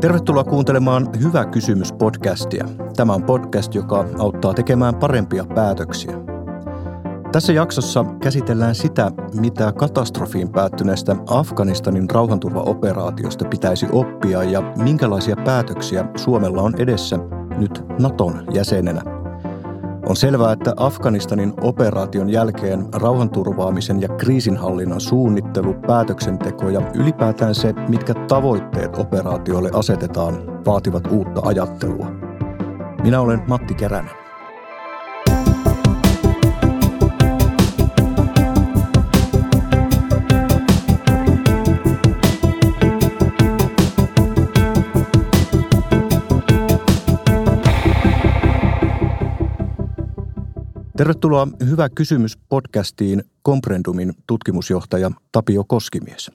Tervetuloa kuuntelemaan Hyvä kysymys podcastia. Tämä on podcast, joka auttaa tekemään parempia päätöksiä. Tässä jaksossa käsitellään sitä, mitä katastrofiin päättyneestä Afganistanin rauhanturvaoperaatiosta pitäisi oppia ja minkälaisia päätöksiä Suomella on edessä nyt Naton jäsenenä – on selvää, että Afganistanin operaation jälkeen rauhanturvaamisen ja kriisinhallinnan suunnittelu, päätöksenteko ja ylipäätään se, mitkä tavoitteet operaatioille asetetaan, vaativat uutta ajattelua. Minä olen Matti Keränen. Tervetuloa Hyvä kysymys podcastiin Comprendumin tutkimusjohtaja Tapio Koskimies.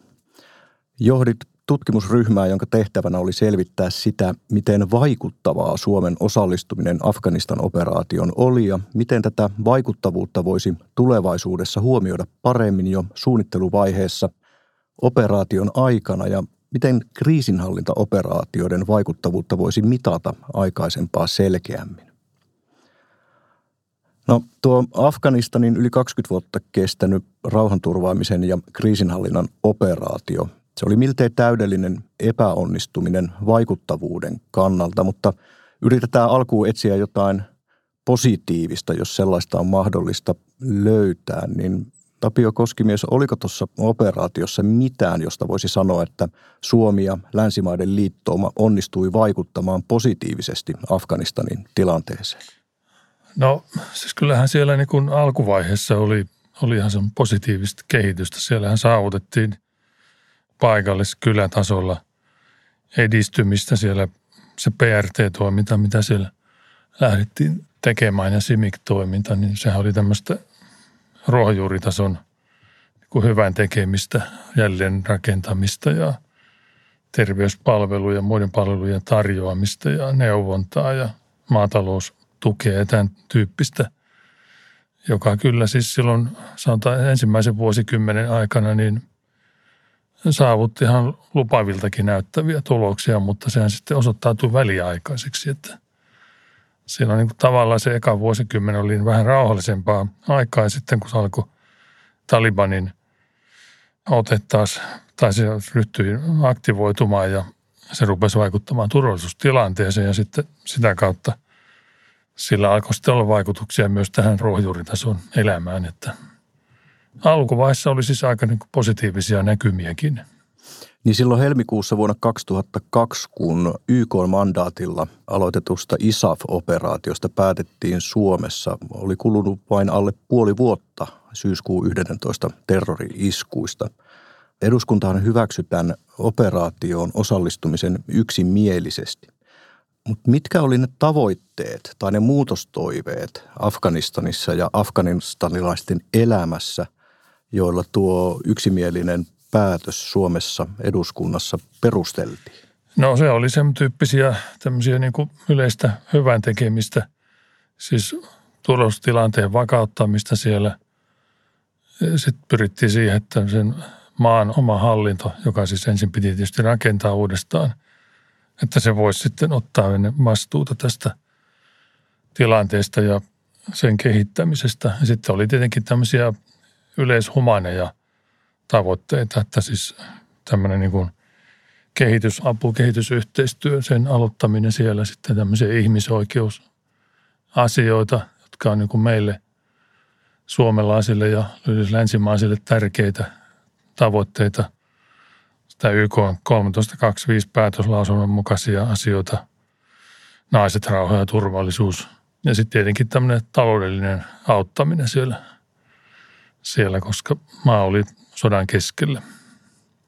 Johdit tutkimusryhmää, jonka tehtävänä oli selvittää sitä, miten vaikuttavaa Suomen osallistuminen Afganistan operaation oli ja miten tätä vaikuttavuutta voisi tulevaisuudessa huomioida paremmin jo suunnitteluvaiheessa operaation aikana ja miten kriisinhallintaoperaatioiden vaikuttavuutta voisi mitata aikaisempaa selkeämmin. No tuo Afganistanin yli 20 vuotta kestänyt rauhanturvaamisen ja kriisinhallinnan operaatio, se oli miltei täydellinen epäonnistuminen vaikuttavuuden kannalta, mutta yritetään alkuun etsiä jotain positiivista, jos sellaista on mahdollista löytää, niin Tapio Koskimies, oliko tuossa operaatiossa mitään, josta voisi sanoa, että Suomi ja länsimaiden liittouma onnistui vaikuttamaan positiivisesti Afganistanin tilanteeseen? No siis kyllähän siellä niin kuin alkuvaiheessa oli, oli ihan sen positiivista kehitystä. Siellähän saavutettiin paikalliskylätasolla edistymistä siellä se PRT-toiminta, mitä siellä lähdettiin tekemään ja SIMIC-toiminta, niin sehän oli tämmöistä ruohonjuuritason niin hyvän tekemistä, jälleen rakentamista ja terveyspalveluja ja muiden palvelujen tarjoamista ja neuvontaa ja maatalous tukea ja tämän tyyppistä, joka kyllä siis silloin sanotaan ensimmäisen vuosikymmenen aikana niin saavutti ihan lupaviltakin näyttäviä tuloksia, mutta sehän sitten osoittautui väliaikaiseksi, että siinä on niin tavallaan se eka vuosikymmen oli vähän rauhallisempaa aikaa sitten, kun alkoi Talibanin ote taas, tai se ryhtyi aktivoitumaan ja se rupesi vaikuttamaan turvallisuustilanteeseen ja sitten sitä kautta – sillä alkoi sitten olla vaikutuksia myös tähän ruohonjuuritason elämään, että alkuvaiheessa oli siis aika niin positiivisia näkymiäkin. Niin silloin helmikuussa vuonna 2002, kun YK-mandaatilla aloitetusta ISAF-operaatiosta päätettiin Suomessa, oli kulunut vain alle puoli vuotta syyskuun 11 terrori-iskuista. Eduskuntahan hyväksyi tämän operaatioon osallistumisen yksimielisesti – mutta mitkä oli ne tavoitteet tai ne muutostoiveet Afganistanissa ja afganistanilaisten elämässä, joilla tuo yksimielinen päätös Suomessa eduskunnassa perusteltiin? No se oli sen tyyppisiä tämmöisiä niin kuin yleistä hyvän tekemistä, siis turvallisuustilanteen vakauttamista siellä. Sitten pyrittiin siihen, että sen maan oma hallinto, joka siis ensin piti tietysti rakentaa uudestaan – että se voisi sitten ottaa vastuuta tästä tilanteesta ja sen kehittämisestä. Ja sitten oli tietenkin tämmöisiä yleishumaaneja tavoitteita, että siis tämmöinen niin kuin kehitysapu, kehitysyhteistyö, sen aloittaminen siellä sitten tämmöisiä ihmisoikeusasioita, jotka on niin kuin meille suomalaisille ja länsimaisille tärkeitä tavoitteita – tämä YK on 1325 päätöslausunnon mukaisia asioita, naiset, rauha ja turvallisuus. Ja sitten tietenkin tämmöinen taloudellinen auttaminen siellä, siellä, koska maa oli sodan keskellä.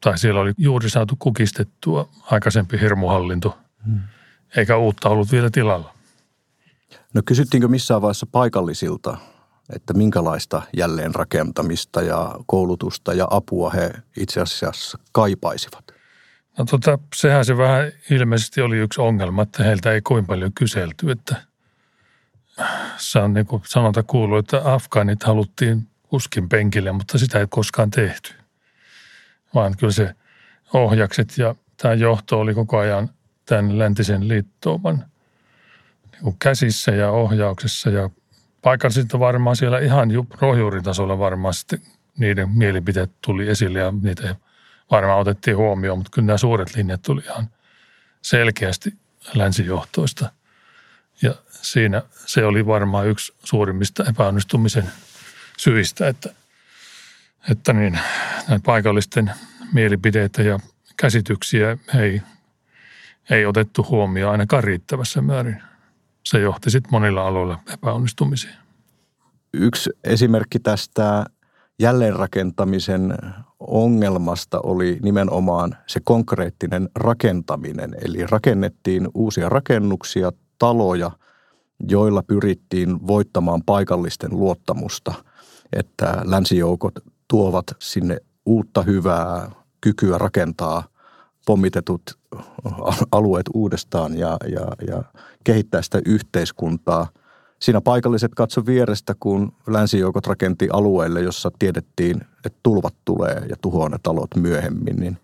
Tai siellä oli juuri saatu kukistettua aikaisempi hirmuhallinto, hmm. eikä uutta ollut vielä tilalla. No kysyttiinkö missään vaiheessa paikallisilta että minkälaista jälleenrakentamista ja koulutusta ja apua he itse asiassa kaipaisivat? No tota, sehän se vähän ilmeisesti oli yksi ongelma, että heiltä ei kovin paljon kyselty, että se on niin kuin sanonta kuuluu, että afgaanit haluttiin kuskin penkille, mutta sitä ei koskaan tehty. Vaan kyllä se ohjakset ja tämä johto oli koko ajan tämän läntisen liittouman niin käsissä ja ohjauksessa ja paikallisilta varmaan siellä ihan rohjuuritasolla varmaan sitten niiden mielipiteet tuli esille ja niitä varmaan otettiin huomioon, mutta kyllä nämä suuret linjat tuli ihan selkeästi länsijohtoista. Ja siinä se oli varmaan yksi suurimmista epäonnistumisen syistä, että, että niin, paikallisten mielipiteitä ja käsityksiä ei, ei otettu huomioon ainakaan riittävässä määrin. Se johti sitten monilla aloilla epäonnistumisiin. Yksi esimerkki tästä jälleenrakentamisen ongelmasta oli nimenomaan se konkreettinen rakentaminen. Eli rakennettiin uusia rakennuksia, taloja, joilla pyrittiin voittamaan paikallisten luottamusta, että länsijoukot tuovat sinne uutta hyvää kykyä rakentaa pommitetut alueet uudestaan ja, ja, ja kehittää sitä yhteiskuntaa – siinä paikalliset katso vierestä, kun länsijoukot rakenti alueelle, jossa tiedettiin, että tulvat tulee ja tuhoaa ne talot myöhemmin, niin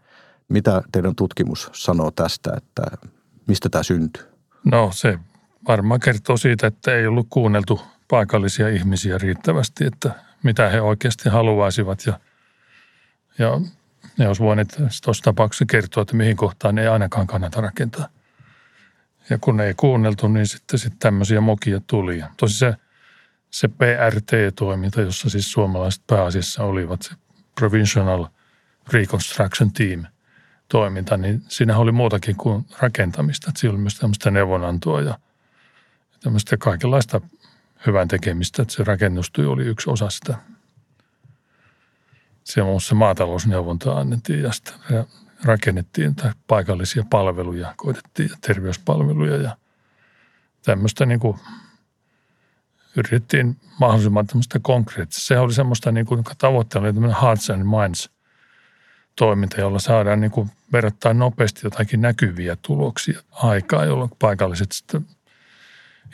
mitä teidän tutkimus sanoo tästä, että mistä tämä syntyy? No se varmaan kertoo siitä, että ei ollut kuunneltu paikallisia ihmisiä riittävästi, että mitä he oikeasti haluaisivat ja, ja ne olisi voineet tuossa tapauksessa kertoa, että mihin kohtaan ei ainakaan kannata rakentaa. Ja kun ei kuunneltu, niin sitten, sitten tämmöisiä mokia tuli. Tosi se, se PRT-toiminta, jossa siis suomalaiset pääasiassa olivat, se Provincial Reconstruction Team toiminta, niin siinä oli muutakin kuin rakentamista. Että siinä oli myös tämmöistä neuvonantoa ja tämmöistä kaikenlaista hyvän tekemistä. Että se rakennustyö oli yksi osa sitä. Se muun muassa maatalousneuvontaa annettiin ja sitten rakennettiin tai paikallisia palveluja, koitettiin terveyspalveluja ja tämmöistä niin kuin yritettiin mahdollisimman tämmöistä konkreettista. Se oli semmoista niin kuin tavoitteena oli tämmöinen hearts and minds toiminta, jolla saadaan niin kuin verrattain nopeasti jotakin näkyviä tuloksia aikaa, jolloin paikalliset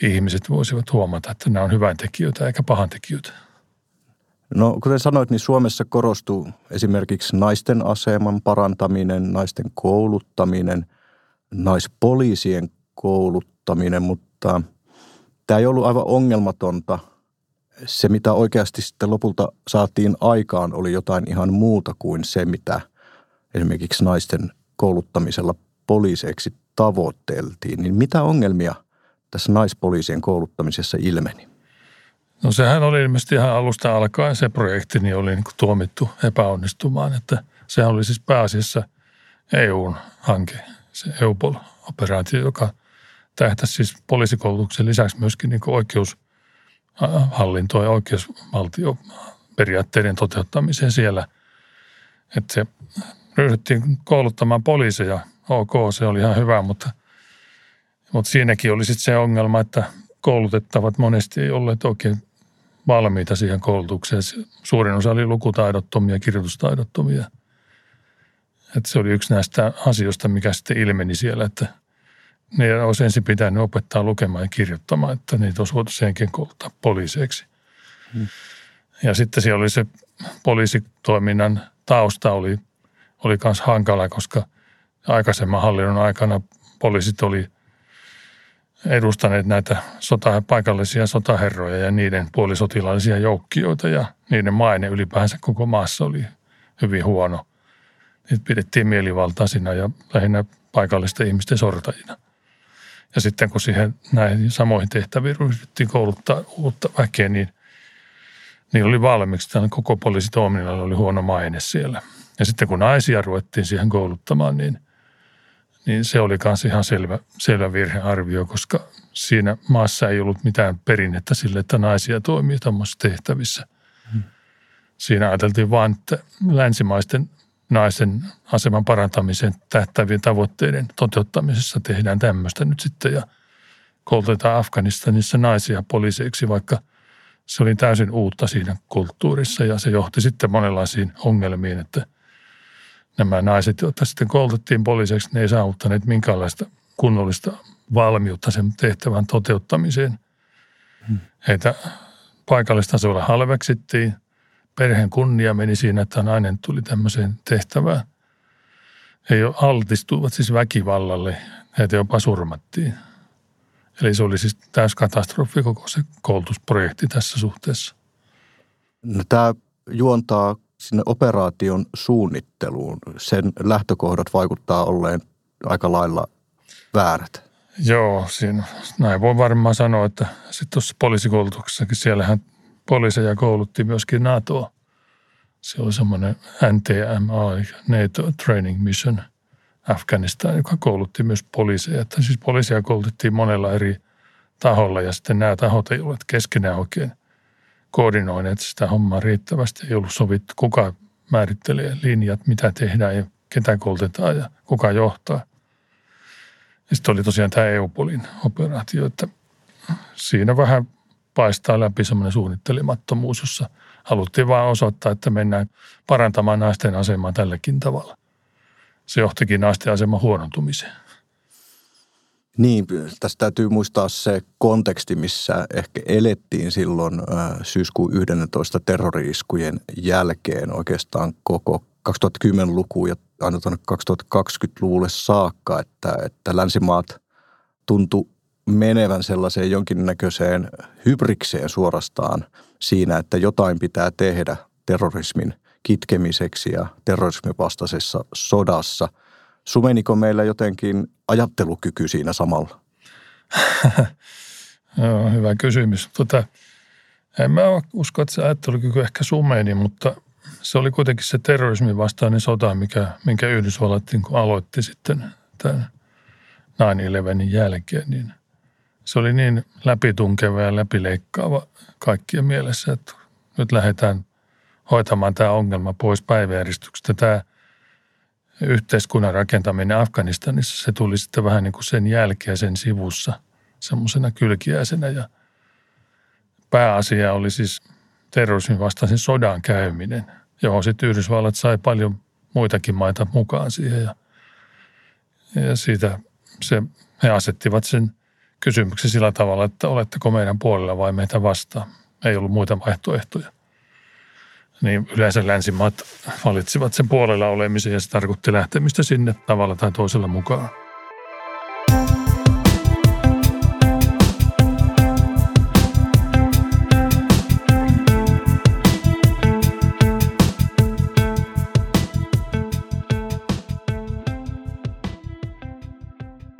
ihmiset voisivat huomata, että nämä on hyväntekijöitä eikä pahantekijöitä. No kuten sanoit, niin Suomessa korostuu esimerkiksi naisten aseman parantaminen, naisten kouluttaminen, naispoliisien kouluttaminen, mutta tämä ei ollut aivan ongelmatonta. Se, mitä oikeasti sitten lopulta saatiin aikaan, oli jotain ihan muuta kuin se, mitä esimerkiksi naisten kouluttamisella poliiseiksi tavoitteltiin. Niin mitä ongelmia tässä naispoliisien kouluttamisessa ilmeni? No sehän oli ilmeisesti ihan alusta alkaen se projekti, niin oli niin tuomittu epäonnistumaan, että se oli siis pääasiassa EUn hanke, se EUPOL-operaatio, joka tähtäisi siis poliisikoulutuksen lisäksi myöskin niin oikeushallintoa ja oikeusvaltioperiaatteiden toteuttamiseen siellä. Että se ryhdyttiin kouluttamaan poliiseja. Ok, se oli ihan hyvä, mutta, mutta siinäkin oli sitten se ongelma, että koulutettavat monesti ei olleet oikein valmiita siihen koulutukseen. Suurin osa oli lukutaidottomia, kirjoitustaidottomia. Että se oli yksi näistä asioista, mikä sitten ilmeni siellä, että ne olisi ensin pitänyt opettaa lukemaan ja kirjoittamaan, että niitä olisi voitu senkin kouluttaa poliiseiksi. Hmm. Ja sitten siellä oli se poliisitoiminnan tausta oli, oli myös hankala, koska aikaisemman hallinnon aikana poliisit oli edustaneet näitä sota, paikallisia sotaherroja ja niiden puolisotilaallisia joukkioita ja niiden maine ylipäänsä koko maassa oli hyvin huono. Niitä pidettiin mielivaltaisina ja lähinnä paikallisten ihmisten sortajina. Ja sitten kun siihen näihin samoihin tehtäviin ryhdyttiin kouluttaa uutta väkeä, niin niin oli valmiiksi. Tämän koko poliisitoiminnalla oli huono maine siellä. Ja sitten kun naisia ruvettiin siihen kouluttamaan, niin niin se oli myös ihan selvä, selvä virhearvio, koska siinä maassa ei ollut mitään perinnettä sille, että naisia toimii tuommoisissa tehtävissä. Hmm. Siinä ajateltiin vain, että länsimaisten naisen aseman parantamisen tähtävien tavoitteiden toteuttamisessa tehdään tämmöistä nyt sitten ja koulutetaan Afganistanissa naisia poliiseiksi, vaikka se oli täysin uutta siinä kulttuurissa ja se johti sitten monenlaisiin ongelmiin, että – nämä naiset, joita sitten koulutettiin poliiseiksi, ne ei saavuttaneet minkäänlaista kunnollista valmiutta sen tehtävän toteuttamiseen. Hmm. Heitä paikallistasolla halveksittiin. Perheen kunnia meni siinä, että nainen tuli tämmöiseen tehtävään. ei ole altistuivat siis väkivallalle. Heitä jopa surmattiin. Eli se oli siis täys katastrofi koko se koulutusprojekti tässä suhteessa. No, tämä juontaa sinne operaation suunnitteluun. Sen lähtökohdat vaikuttaa olleen aika lailla väärät. Joo, siinä, näin voi varmaan sanoa, että sitten tuossa poliisikoulutuksessakin siellähän poliiseja koulutti myöskin NATOa. Se oli semmoinen NTMA, NATO Training Mission Afganistan, joka koulutti myös poliiseja. Että siis poliisia koulutettiin monella eri taholla ja sitten nämä tahot ei ole keskenään oikein koordinoineet sitä hommaa riittävästi. Ei ollut sovittu, kuka määrittelee linjat, mitä tehdään ja ketä koulutetaan ja kuka johtaa. Ja sitten oli tosiaan tämä EU-polin operaatio, että siinä vähän paistaa läpi semmoinen suunnittelemattomuus, jossa haluttiin vain osoittaa, että mennään parantamaan naisten asemaa tälläkin tavalla. Se johtikin naisten aseman huonontumiseen. Niin, tässä täytyy muistaa se konteksti, missä ehkä elettiin silloin syyskuun 11 terroriiskujen jälkeen oikeastaan koko 2010-luku ja aina tuonne 2020-luvulle saakka, että, että länsimaat tuntu menevän sellaiseen jonkinnäköiseen hybrikseen suorastaan siinä, että jotain pitää tehdä terrorismin kitkemiseksi ja terrorismin vastaisessa sodassa. Sumeniko meillä jotenkin ajattelukyky siinä samalla? Joo, hyvä kysymys. Tota, en mä usko, että se ajattelukyky ehkä sumeni, mutta se oli kuitenkin se terrorismin vastainen sota, mikä, minkä Yhdysvallat niin aloitti sitten tämän 9-11 jälkeen, niin – se oli niin läpitunkeva ja läpileikkaava kaikkien mielessä, että nyt lähdetään hoitamaan tämä ongelma pois päiväjärjestyksestä. Tämä yhteiskunnan rakentaminen Afganistanissa, se tuli sitten vähän niin kuin sen jälkeen sen sivussa semmoisena kylkiäisenä ja pääasia oli siis terrorismin vastaisen sodan käyminen, johon sitten Yhdysvallat sai paljon muitakin maita mukaan siihen ja, ja siitä se, he asettivat sen – kysymyksen sillä tavalla, että oletteko meidän puolella vai meitä vastaan. Ei ollut muita vaihtoehtoja. Niin yleensä länsimaat valitsivat sen puolella olemisen ja se tarkoitti lähtemistä sinne tavalla tai toisella mukaan.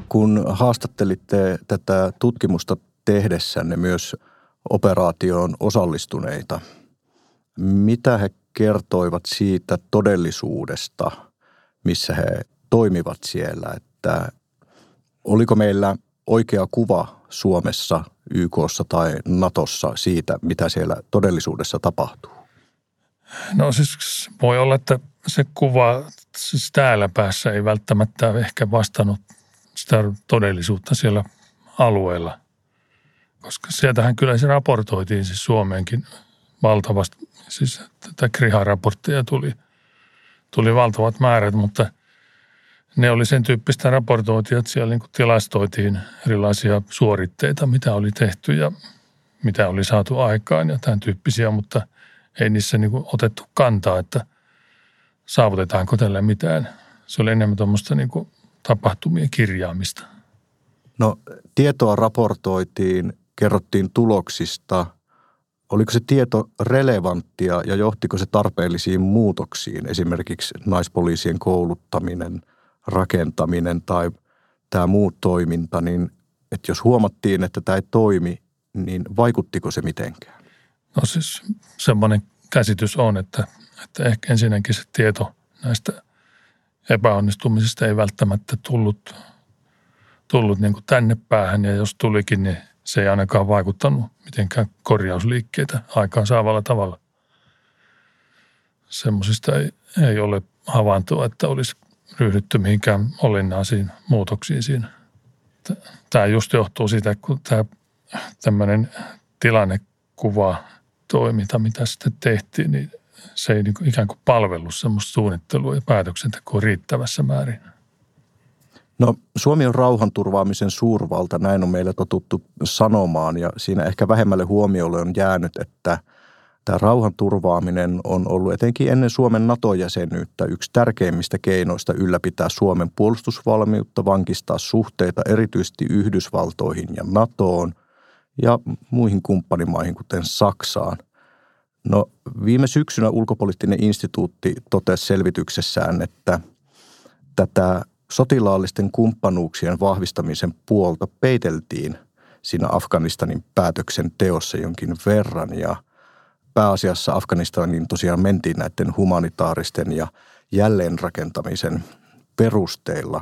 Kun haastattelitte tätä tutkimusta tehdessänne myös operaatioon osallistuneita, mitä he kertoivat siitä todellisuudesta, missä he toimivat siellä, että oliko meillä oikea kuva Suomessa, YKssa tai Natossa siitä, mitä siellä todellisuudessa tapahtuu? No siis voi olla, että se kuva siis täällä päässä ei välttämättä ehkä vastannut sitä todellisuutta siellä alueella. Koska sieltähän kyllä se raportoitiin siis Suomeenkin valtavasti. Siis tätä Kriha-raporttia tuli, tuli valtavat määrät, mutta ne oli sen tyyppistä raportointia, että siellä niin tilastoitiin erilaisia suoritteita, mitä oli tehty ja mitä oli saatu aikaan ja tämän tyyppisiä, mutta ei niissä niin otettu kantaa, että saavutetaanko tällä mitään. Se oli enemmän tuommoista niin tapahtumien kirjaamista? No tietoa raportoitiin, kerrottiin tuloksista. Oliko se tieto relevanttia ja johtiko se tarpeellisiin muutoksiin, esimerkiksi naispoliisien kouluttaminen, rakentaminen tai tämä muu toiminta, niin että jos huomattiin, että tämä ei toimi, niin vaikuttiko se mitenkään? No siis semmoinen käsitys on, että, että ehkä ensinnäkin se tieto näistä epäonnistumisesta ei välttämättä tullut, tullut niin kuin tänne päähän ja jos tulikin, niin se ei ainakaan vaikuttanut mitenkään korjausliikkeitä aikaan saavalla tavalla. Semmoisista ei, ei ole havaintoa, että olisi ryhdytty mihinkään olennaisiin muutoksiin siinä. Tämä just johtuu siitä, kun tämä tämmöinen tilannekuva toiminta, mitä sitten tehtiin, niin se ei niin ikään kuin palvellut semmoista suunnittelua ja päätöksentekoa riittävässä määrin. No Suomi on rauhanturvaamisen suurvalta, näin on meillä totuttu sanomaan ja siinä ehkä vähemmälle huomiolle on jäänyt, että Tämä rauhan turvaaminen on ollut etenkin ennen Suomen NATO-jäsenyyttä yksi tärkeimmistä keinoista ylläpitää Suomen puolustusvalmiutta, vankistaa suhteita erityisesti Yhdysvaltoihin ja NATOon ja muihin kumppanimaihin, kuten Saksaan. No viime syksynä ulkopoliittinen instituutti totesi selvityksessään, että tätä sotilaallisten kumppanuuksien vahvistamisen puolta peiteltiin siinä Afganistanin päätöksenteossa jonkin verran ja pääasiassa Afganistanin tosiaan mentiin näiden humanitaaristen ja jälleenrakentamisen perusteilla.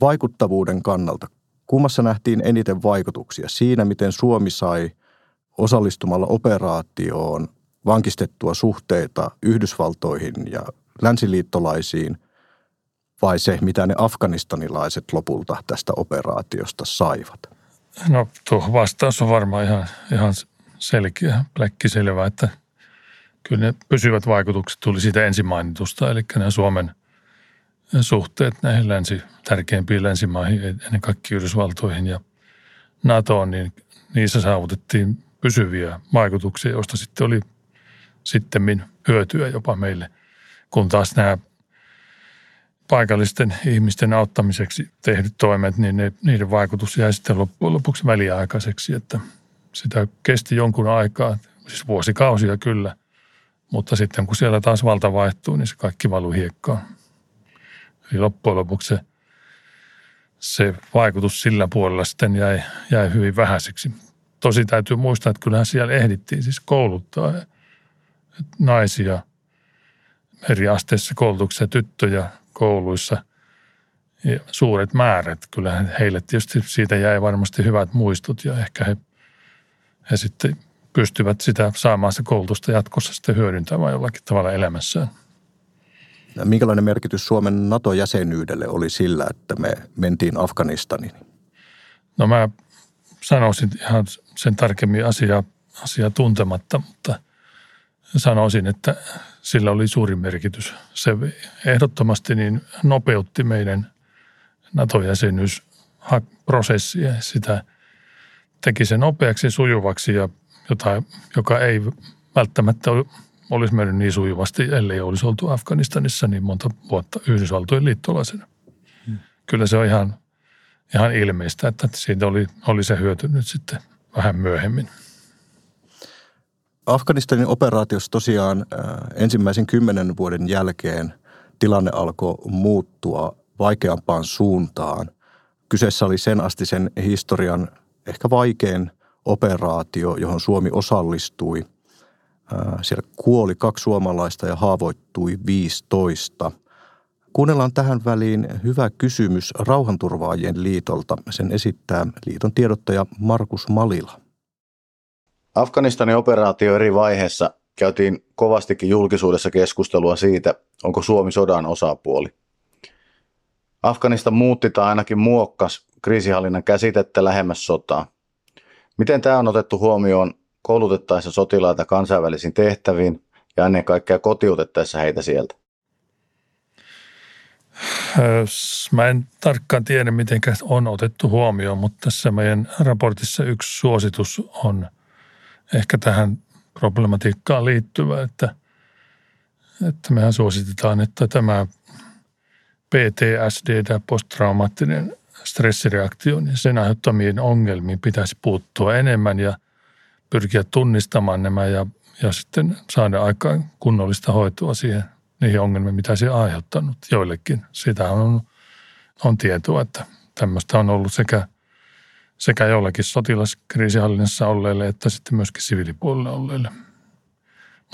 Vaikuttavuuden kannalta kummassa nähtiin eniten vaikutuksia siinä, miten Suomi sai osallistumalla operaatioon vankistettua suhteita Yhdysvaltoihin ja länsiliittolaisiin – vai se, mitä ne afganistanilaiset lopulta tästä operaatiosta saivat? No tuo vastaus on varmaan ihan, ihan selkeä, pläkkiselvä, että kyllä ne pysyvät vaikutukset tuli siitä ensin mainitusta, eli nämä Suomen suhteet näihin länsi, tärkeimpiin länsimaihin, ennen kaikkea Yhdysvaltoihin ja NATOon, niin niissä saavutettiin pysyviä vaikutuksia, joista sitten oli sitten hyötyä jopa meille, kun taas nämä paikallisten ihmisten auttamiseksi tehdyt toimet, niin ne, niiden vaikutus jäi sitten loppujen lopuksi väliaikaiseksi, että sitä kesti jonkun aikaa, siis vuosikausia kyllä, mutta sitten kun siellä taas valta vaihtuu, niin se kaikki valuu hiekkaan. Eli loppujen lopuksi se, se vaikutus sillä puolella sitten jäi, jäi hyvin vähäiseksi. Tosi täytyy muistaa, että kyllähän siellä ehdittiin siis kouluttaa naisia eri asteissa koulutuksessa, tyttöjä – kouluissa suuret määrät. Kyllähän heille tietysti siitä jäi varmasti hyvät muistot ja ehkä he, he sitten pystyvät sitä saamaan se koulutusta jatkossa sitten hyödyntämään jollakin tavalla elämässään. Minkälainen merkitys Suomen NATO-jäsenyydelle oli sillä, että me mentiin Afganistaniin? No mä sanoisin ihan sen tarkemmin asiaa, asiaa tuntematta, mutta sanoisin, että sillä oli suuri merkitys. Se ehdottomasti niin nopeutti meidän NATO-jäsenyysprosessia. Sitä teki se nopeaksi sujuvaksi ja jota, joka ei välttämättä olisi mennyt niin sujuvasti, ellei olisi oltu Afganistanissa niin monta vuotta Yhdysvaltojen liittolaisena. Hmm. Kyllä se on ihan, ihan ilmeistä, että siitä oli, oli se hyöty nyt sitten vähän myöhemmin. Afganistanin operaatiossa tosiaan äh, ensimmäisen kymmenen vuoden jälkeen tilanne alkoi muuttua vaikeampaan suuntaan. Kyseessä oli sen asti sen historian ehkä vaikein operaatio, johon Suomi osallistui. Äh, siellä kuoli kaksi suomalaista ja haavoittui 15. Kuunnellaan tähän väliin hyvä kysymys Rauhanturvaajien liitolta. Sen esittää liiton tiedottaja Markus Malila. Afganistanin operaatio eri vaiheessa käytiin kovastikin julkisuudessa keskustelua siitä, onko Suomi sodan osapuoli. Afganistan muutti tai ainakin muokkas kriisihallinnan käsitettä lähemmäs sotaa. Miten tämä on otettu huomioon koulutettaessa sotilaita kansainvälisiin tehtäviin ja ennen kaikkea kotiutettaessa heitä sieltä? Mä en tarkkaan tiedä, miten on otettu huomioon, mutta tässä meidän raportissa yksi suositus on – ehkä tähän problematiikkaan liittyvä, että, että mehän suositetaan, että tämä PTSD, tämä posttraumaattinen stressireaktio, niin sen aiheuttamiin ongelmiin pitäisi puuttua enemmän ja pyrkiä tunnistamaan nämä ja, ja sitten saada aikaan kunnollista hoitoa siihen niihin ongelmiin, mitä se on aiheuttanut joillekin. Sitä on, on tietoa, että tämmöistä on ollut sekä sekä jollakin sotilaskriisihallinnassa olleille että sitten myöskin siviilipuolella olleille.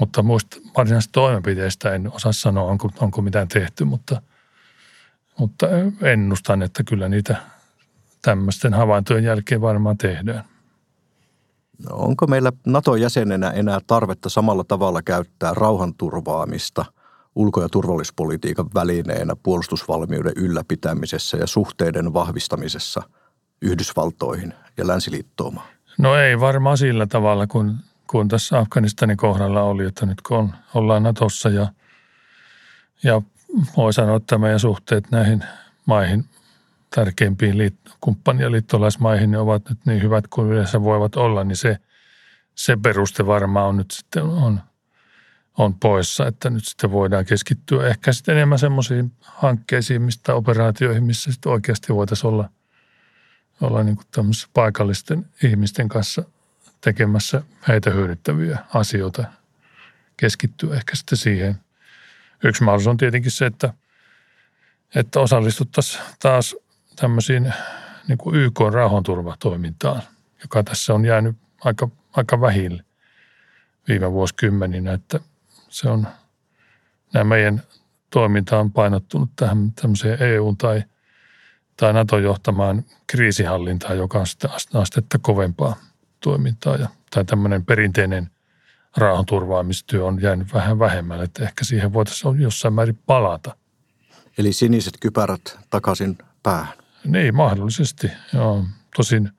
Mutta muista varsinaisista toimenpiteistä en osaa sanoa, onko, onko mitään tehty, mutta, mutta ennustan, että kyllä niitä tämmöisten havaintojen jälkeen varmaan tehdään. No, onko meillä NATO-jäsenenä enää tarvetta samalla tavalla käyttää rauhanturvaamista ulko- ja turvallisuuspolitiikan välineenä puolustusvalmiuden ylläpitämisessä ja suhteiden vahvistamisessa – Yhdysvaltoihin ja länsiliittoomaan? No ei varmaan sillä tavalla kuin, kuin tässä Afganistanin kohdalla oli, että nyt kun on, ollaan Natossa ja, ja voi sanoa, että meidän suhteet näihin maihin, tärkeimpiin liit- kumppani- ja liittolaismaihin, ne ovat nyt niin hyvät kuin yleensä voivat olla, niin se, se peruste varmaan on nyt sitten on, on poissa, että nyt sitten voidaan keskittyä ehkä sitten enemmän semmoisiin hankkeisiin, mistä operaatioihin, missä sitten oikeasti voitaisiin olla, olla niin kuin paikallisten ihmisten kanssa tekemässä heitä hyödyttäviä asioita, keskittyä ehkä sitten siihen. Yksi mahdollisuus on tietenkin se, että, että osallistuttaisiin taas tämmöisiin niin kuin YK rauhanturvatoimintaan, joka tässä on jäänyt aika, aika vähille viime vuosikymmeninä, että se on, nämä meidän toiminta on painottunut tähän tämmöiseen EU- tai, tai NATO johtamaan kriisihallintaan, joka on sitten astetta kovempaa toimintaa ja, tai tämmöinen perinteinen rauhanturvaamistyö on jäänyt vähän vähemmälle, että ehkä siihen voitaisiin jossain määrin palata. Eli siniset kypärät takaisin päähän. Niin, mahdollisesti. Joo. Tosin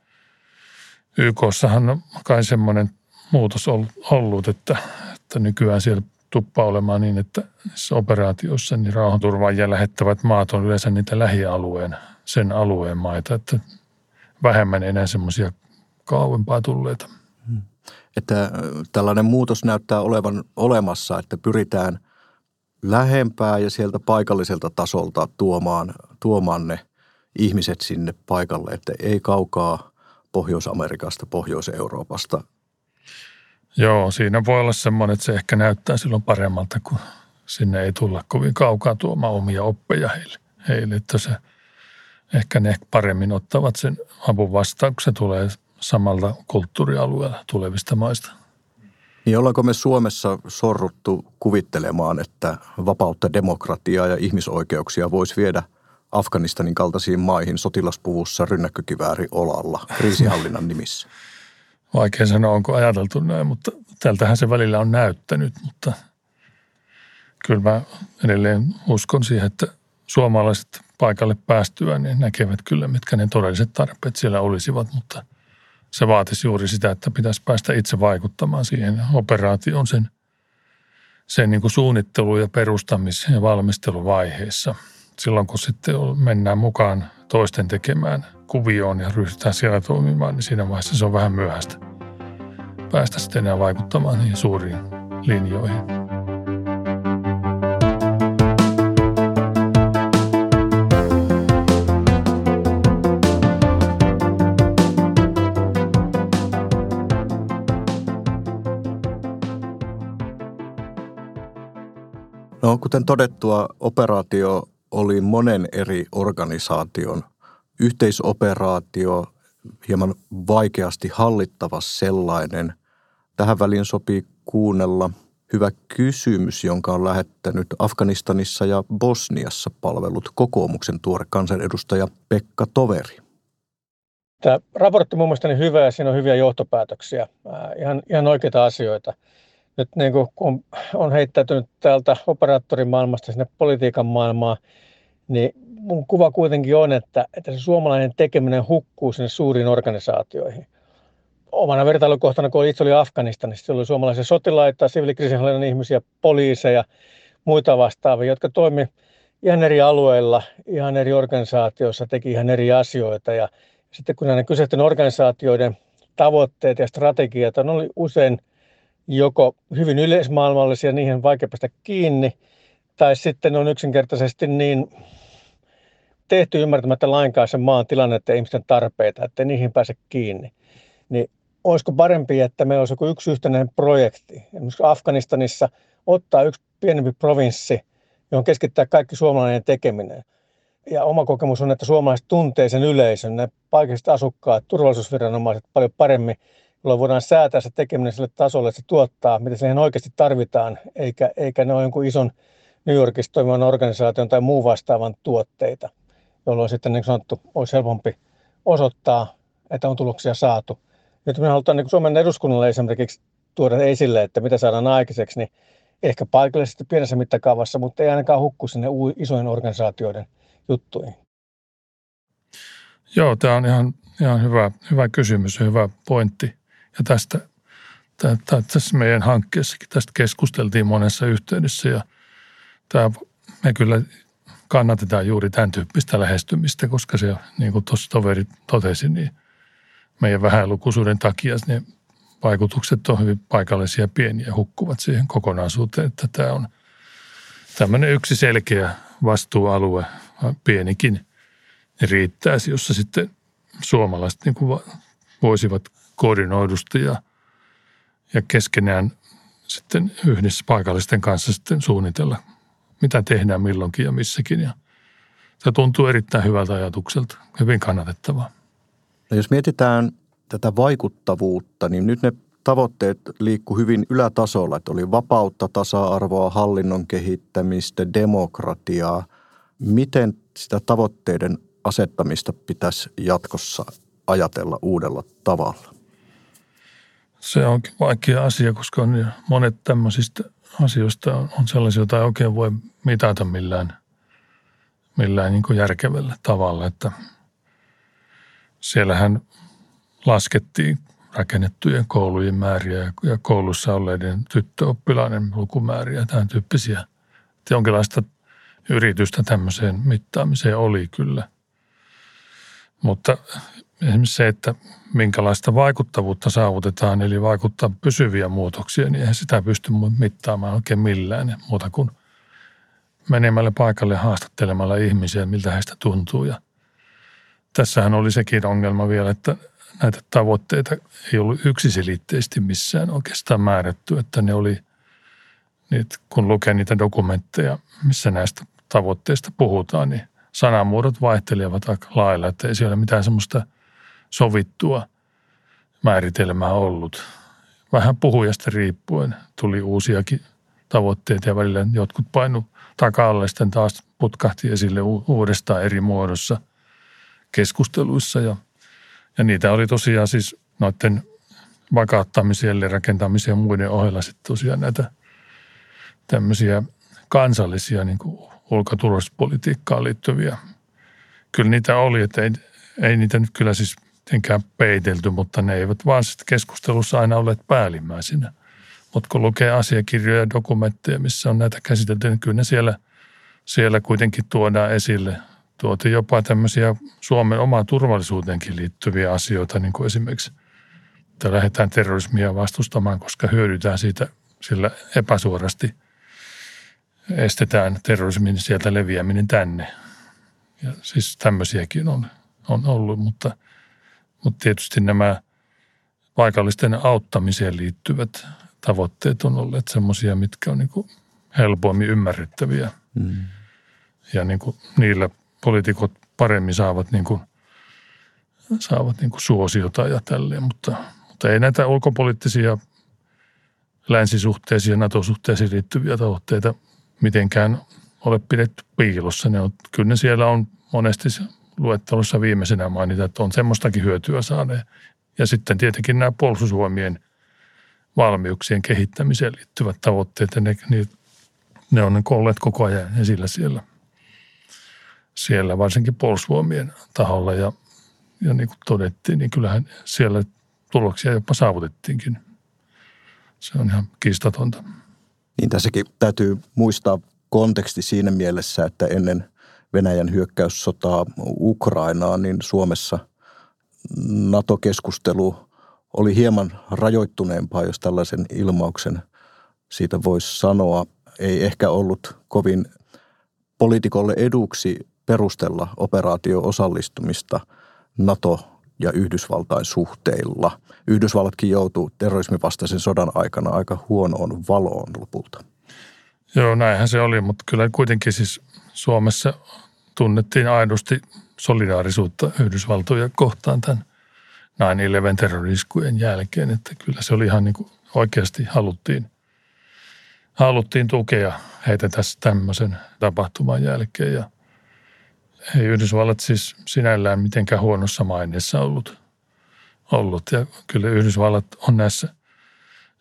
YKssahan on kai semmoinen muutos ollut, että, että nykyään siellä tuppaa olemaan niin, että operaatioissa niin rauhanturvaajia lähettävät maat on yleensä niitä lähialueen, sen alueen maita, että vähemmän enää semmoisia kauempaa tulleita. Hmm. Että tällainen muutos näyttää olevan olemassa, että pyritään lähempää ja sieltä paikalliselta tasolta tuomaan, tuomaan ne ihmiset sinne paikalle, että ei kaukaa Pohjois-Amerikasta, Pohjois-Euroopasta. Joo, siinä voi olla semmoinen, että se ehkä näyttää silloin paremmalta, kun sinne ei tulla kovin kaukaa tuomaan omia oppeja heille. heille että se, ehkä ne paremmin ottavat sen avun vastaan, kun se tulee samalta kulttuurialueella tulevista maista. Niin ollaanko me Suomessa sorruttu kuvittelemaan, että vapautta, demokratiaa ja ihmisoikeuksia voisi viedä – Afganistanin kaltaisiin maihin sotilaspuvussa rynnäkkökivääri olalla kriisihallinnan nimissä? Vaikea sanoa, onko ajateltu näin, mutta tältähän se välillä on näyttänyt, mutta kyllä mä edelleen uskon siihen, että suomalaiset paikalle päästyä niin näkevät kyllä, mitkä ne todelliset tarpeet siellä olisivat, mutta se vaatisi juuri sitä, että pitäisi päästä itse vaikuttamaan siihen operaatioon sen, sen niin kuin suunnittelu- ja perustamis- ja valmisteluvaiheessa – silloin kun sitten mennään mukaan toisten tekemään kuvioon ja ryhdytään siellä toimimaan, niin siinä vaiheessa se on vähän myöhäistä päästä sitten enää vaikuttamaan niihin suuriin linjoihin. No, kuten todettua, operaatio oli monen eri organisaation yhteisoperaatio, hieman vaikeasti hallittava sellainen. Tähän väliin sopii kuunnella hyvä kysymys, jonka on lähettänyt Afganistanissa ja Bosniassa palvelut kokoomuksen tuore kansanedustaja Pekka Toveri. Tämä raportti on mielestäni hyvä ja siinä on hyviä johtopäätöksiä, ihan, ihan oikeita asioita. Nyt niin kuin, kun on heittäytynyt täältä operaattorimaailmasta sinne politiikan maailmaan, niin mun kuva kuitenkin on, että, että se suomalainen tekeminen hukkuu sinne suuriin organisaatioihin. Omana vertailukohtana, kun itse oli Afganistanissa, siellä oli suomalaisia sotilaita, siviilikriisinhallinnan ihmisiä, poliiseja, muita vastaavia, jotka toimi ihan eri alueilla, ihan eri organisaatioissa, teki ihan eri asioita. Ja sitten kun näiden kyseisten organisaatioiden tavoitteet ja strategiat on oli usein joko hyvin yleismaailmallisia, niihin on vaikea päästä kiinni, tai sitten on yksinkertaisesti niin tehty ymmärtämättä lainkaan sen maan tilannetta ja ihmisten tarpeita, että niihin pääse kiinni. Niin olisiko parempi, että meillä olisi joku yksi yhtenäinen projekti, esimerkiksi Afganistanissa ottaa yksi pienempi provinssi, johon keskittää kaikki suomalainen tekeminen. Ja oma kokemus on, että suomalaiset tuntee sen yleisön, ne paikalliset asukkaat, turvallisuusviranomaiset paljon paremmin, jolloin voidaan säätää se tekeminen sille tasolle, että se tuottaa, mitä siihen oikeasti tarvitaan, eikä, eikä ne ole jonkun ison New Yorkissa toimivan organisaation tai muun vastaavan tuotteita jolloin sitten niin sanottu olisi helpompi osoittaa, että on tuloksia saatu. Nyt me halutaan niin Suomen eduskunnalle esimerkiksi tuoda esille, että mitä saadaan aikaiseksi, niin ehkä paikallisesti pienessä mittakaavassa, mutta ei ainakaan hukku sinne isojen organisaatioiden juttuihin. Joo, tämä on ihan, ihan hyvä, hyvä kysymys ja hyvä pointti. Ja tästä, tässä meidän hankkeessakin tästä keskusteltiin monessa yhteydessä ja tämä, me kyllä kannatetaan juuri tämän tyyppistä lähestymistä, koska se, niin kuin tuossa toveri totesi, niin meidän vähälukuisuuden takia ne vaikutukset on hyvin paikallisia pieniä, hukkuvat siihen kokonaisuuteen, että tämä on tämmöinen yksi selkeä vastuualue, pienikin, riittäisi, jossa sitten suomalaiset niin kuin voisivat koordinoidusti ja, ja keskenään sitten yhdessä paikallisten kanssa sitten suunnitella, mitä tehdään milloinkin ja missäkin. Ja se tuntuu erittäin hyvältä ajatukselta, hyvin kannatettavaa. No jos mietitään tätä vaikuttavuutta, niin nyt ne tavoitteet liikku hyvin ylätasolla, että oli vapautta, tasa-arvoa, hallinnon kehittämistä, demokratiaa. Miten sitä tavoitteiden asettamista pitäisi jatkossa ajatella uudella tavalla? Se onkin vaikea asia, koska on monet tämmöisistä asioista on sellaisia, joita ei oikein voi mitata millään, millään niin järkevällä tavalla. Että siellähän laskettiin rakennettujen koulujen määriä ja koulussa olleiden tyttöoppilaiden lukumääriä ja tämän tyyppisiä. Että jonkinlaista yritystä tämmöiseen mittaamiseen oli kyllä. Mutta esimerkiksi se, että minkälaista vaikuttavuutta saavutetaan, eli vaikuttaa pysyviä muutoksia, niin eihän sitä pysty mittaamaan oikein millään muuta kuin menemällä paikalle haastattelemalla ihmisiä, miltä heistä tuntuu. Ja tässähän oli sekin ongelma vielä, että näitä tavoitteita ei ollut yksiselitteisesti missään oikeastaan määrätty, että ne oli, niitä, kun lukee niitä dokumentteja, missä näistä tavoitteista puhutaan, niin sanamuodot vaihtelevat aika lailla, että ei siellä mitään semmoista sovittua määritelmää ollut. Vähän puhujasta riippuen tuli uusiakin tavoitteita ja välillä jotkut painu taka sitten taas putkahti esille uudestaan eri muodossa keskusteluissa ja – ja niitä oli tosiaan siis noiden vakauttamisen, rakentamisen ja muiden ohella sitten tosiaan näitä tämmöisiä kansallisia niin ulkoturvallisuuspolitiikkaan liittyviä. Kyllä niitä oli, että ei, ei niitä nyt kyllä siis mitenkään peitelty, mutta ne eivät vaan sitten keskustelussa aina olleet päällimmäisinä. Mutta kun lukee asiakirjoja ja dokumentteja, missä on näitä käsitelty, niin kyllä ne siellä, siellä kuitenkin tuodaan esille tuotiin jopa tämmöisiä Suomen omaan turvallisuuteenkin liittyviä asioita, niin kuin esimerkiksi, että lähdetään terrorismia vastustamaan, koska hyödytään siitä sillä epäsuorasti estetään terrorismin sieltä leviäminen tänne. Ja siis tämmöisiäkin on, on ollut, mutta, mutta tietysti nämä paikallisten auttamiseen liittyvät tavoitteet on olleet semmoisia, mitkä on niin kuin helpommin ymmärrettäviä. Mm. Ja niin kuin niillä poliitikot paremmin saavat, niin kuin, saavat niin kuin suosiota ja tälleen, mutta, mutta ei näitä ulkopoliittisia länsisuhteisiin ja NATO-suhteisiin liittyviä tavoitteita mitenkään ole pidetty piilossa. Ne on, kyllä ne siellä on monesti luettelossa viimeisenä mainita, että on semmoistakin hyötyä saaneen. Ja sitten tietenkin nämä puolustusvoimien valmiuksien kehittämiseen liittyvät tavoitteet, ja ne, ne on olleet koko ajan esillä siellä siellä varsinkin puolustusvoimien taholla ja, ja niin kuin todettiin, niin kyllähän siellä tuloksia jopa saavutettiinkin. Se on ihan kiistatonta. Niin tässäkin täytyy muistaa konteksti siinä mielessä, että ennen Venäjän hyökkäyssotaa Ukrainaan, niin Suomessa NATO-keskustelu oli hieman rajoittuneempaa, jos tällaisen ilmauksen siitä voisi sanoa. Ei ehkä ollut kovin poliitikolle eduksi perustella operaatio osallistumista NATO ja Yhdysvaltain suhteilla. Yhdysvallatkin joutuu terrorismivastaisen sodan aikana aika huonoon valoon lopulta. Joo, näinhän se oli, mutta kyllä kuitenkin siis Suomessa tunnettiin aidosti solidaarisuutta Yhdysvaltoja kohtaan tämän 9-11 terroriskujen jälkeen, että kyllä se oli ihan niin kuin oikeasti haluttiin, haluttiin tukea heitä tässä tämmöisen tapahtuman jälkeen ja – ei Yhdysvallat siis sinällään mitenkään huonossa maineessa ollut. ollut. Ja kyllä Yhdysvallat on näissä,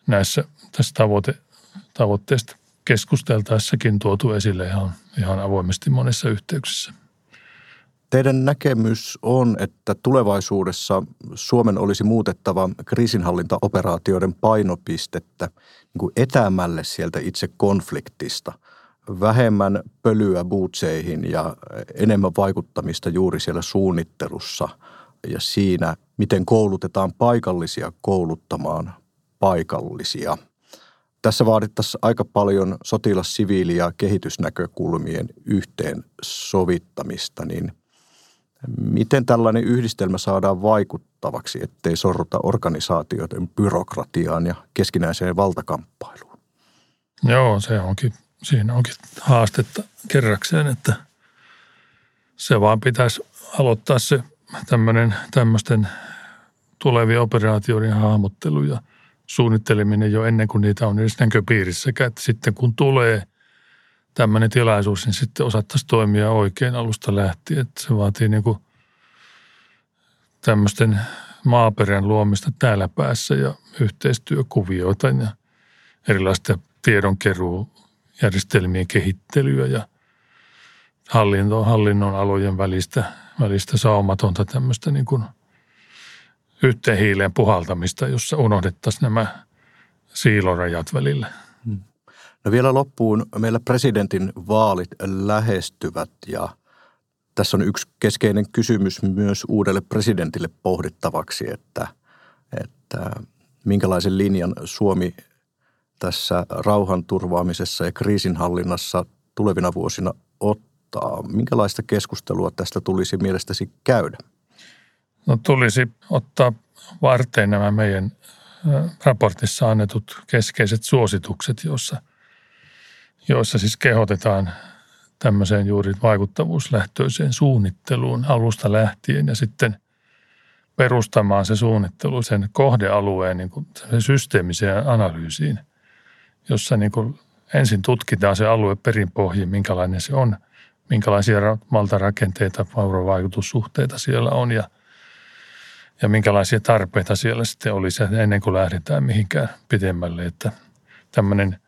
näissä tässä tavoite, tavoitteesta keskusteltaessakin tuotu esille ihan, ihan avoimesti monissa yhteyksissä. Teidän näkemys on, että tulevaisuudessa Suomen olisi muutettava kriisinhallintaoperaatioiden painopistettä niin kuin etäämälle sieltä itse konfliktista – vähemmän pölyä bootseihin ja enemmän vaikuttamista juuri siellä suunnittelussa ja siinä, miten koulutetaan paikallisia kouluttamaan paikallisia. Tässä vaadittaisiin aika paljon sotilas-, siviili- ja kehitysnäkökulmien yhteen sovittamista, niin miten tällainen yhdistelmä saadaan vaikuttavaksi, ettei sorruta organisaatioiden byrokratiaan ja keskinäiseen valtakamppailuun? Joo, se onkin, siinä onkin haastetta kerrakseen, että se vaan pitäisi aloittaa se tämmöinen, tämmöisten tulevien operaatioiden hahmottelu ja suunnitteleminen jo ennen kuin niitä on edes näköpiirissäkään. Että sitten kun tulee tämmöinen tilaisuus, niin sitten osattaisiin toimia oikein alusta lähtien. Että se vaatii niin kuin tämmöisten maaperän luomista täällä päässä ja yhteistyökuvioita ja erilaista tiedonkeruujärjestelmien kehittelyä ja hallinnon, hallinnon alojen välistä, välistä saumatonta tämmöistä niin kuin – yhteen hiileen puhaltamista, jossa unohdettaisiin nämä siilorajat välillä. Hmm. No vielä loppuun. Meillä presidentin vaalit lähestyvät ja tässä on yksi keskeinen kysymys myös uudelle presidentille pohdittavaksi, että, että minkälaisen linjan Suomi tässä rauhan turvaamisessa ja kriisinhallinnassa tulevina vuosina ottaa. Minkälaista keskustelua tästä tulisi mielestäsi käydä? No tulisi ottaa varteen nämä meidän raportissa annetut keskeiset suositukset, joissa, joissa siis kehotetaan tämmöiseen juuri vaikuttavuuslähtöiseen suunnitteluun alusta lähtien ja sitten perustamaan se suunnittelu sen kohdealueen niin kuin systeemiseen analyysiin, jossa niin kuin ensin tutkitaan se alue perinpohjin, minkälainen se on, minkälaisia maltarakenteita, vuorovaikutussuhteita siellä on ja – ja minkälaisia tarpeita siellä sitten olisi ennen kuin lähdetään mihinkään pidemmälle. Että tämmöinen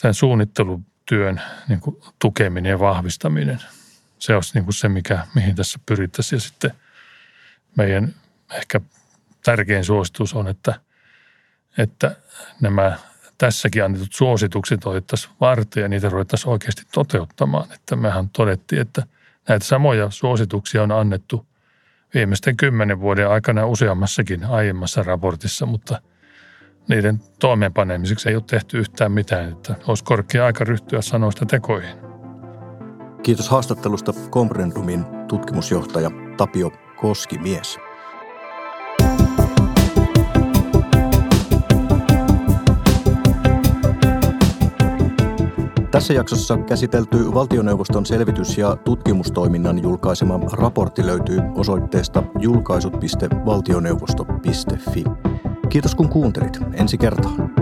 tämän suunnittelutyön niin kuin tukeminen ja vahvistaminen, se olisi niin kuin se, mikä, mihin tässä pyrittäisiin. Ja sitten meidän ehkä tärkein suositus on, että, että nämä tässäkin annetut suositukset otettaisiin varten ja niitä ruvettaisiin oikeasti toteuttamaan. Että mehän todettiin, että näitä samoja suosituksia on annettu – viimeisten kymmenen vuoden aikana useammassakin aiemmassa raportissa, mutta niiden toimeenpanemiseksi ei ole tehty yhtään mitään, että olisi korkea aika ryhtyä sanoista tekoihin. Kiitos haastattelusta Comprendumin tutkimusjohtaja Tapio Koskimies. Tässä jaksossa käsitelty valtioneuvoston selvitys- ja tutkimustoiminnan julkaisema raportti löytyy osoitteesta julkaisut.valtioneuvosto.fi. Kiitos kun kuuntelit. Ensi kertaan.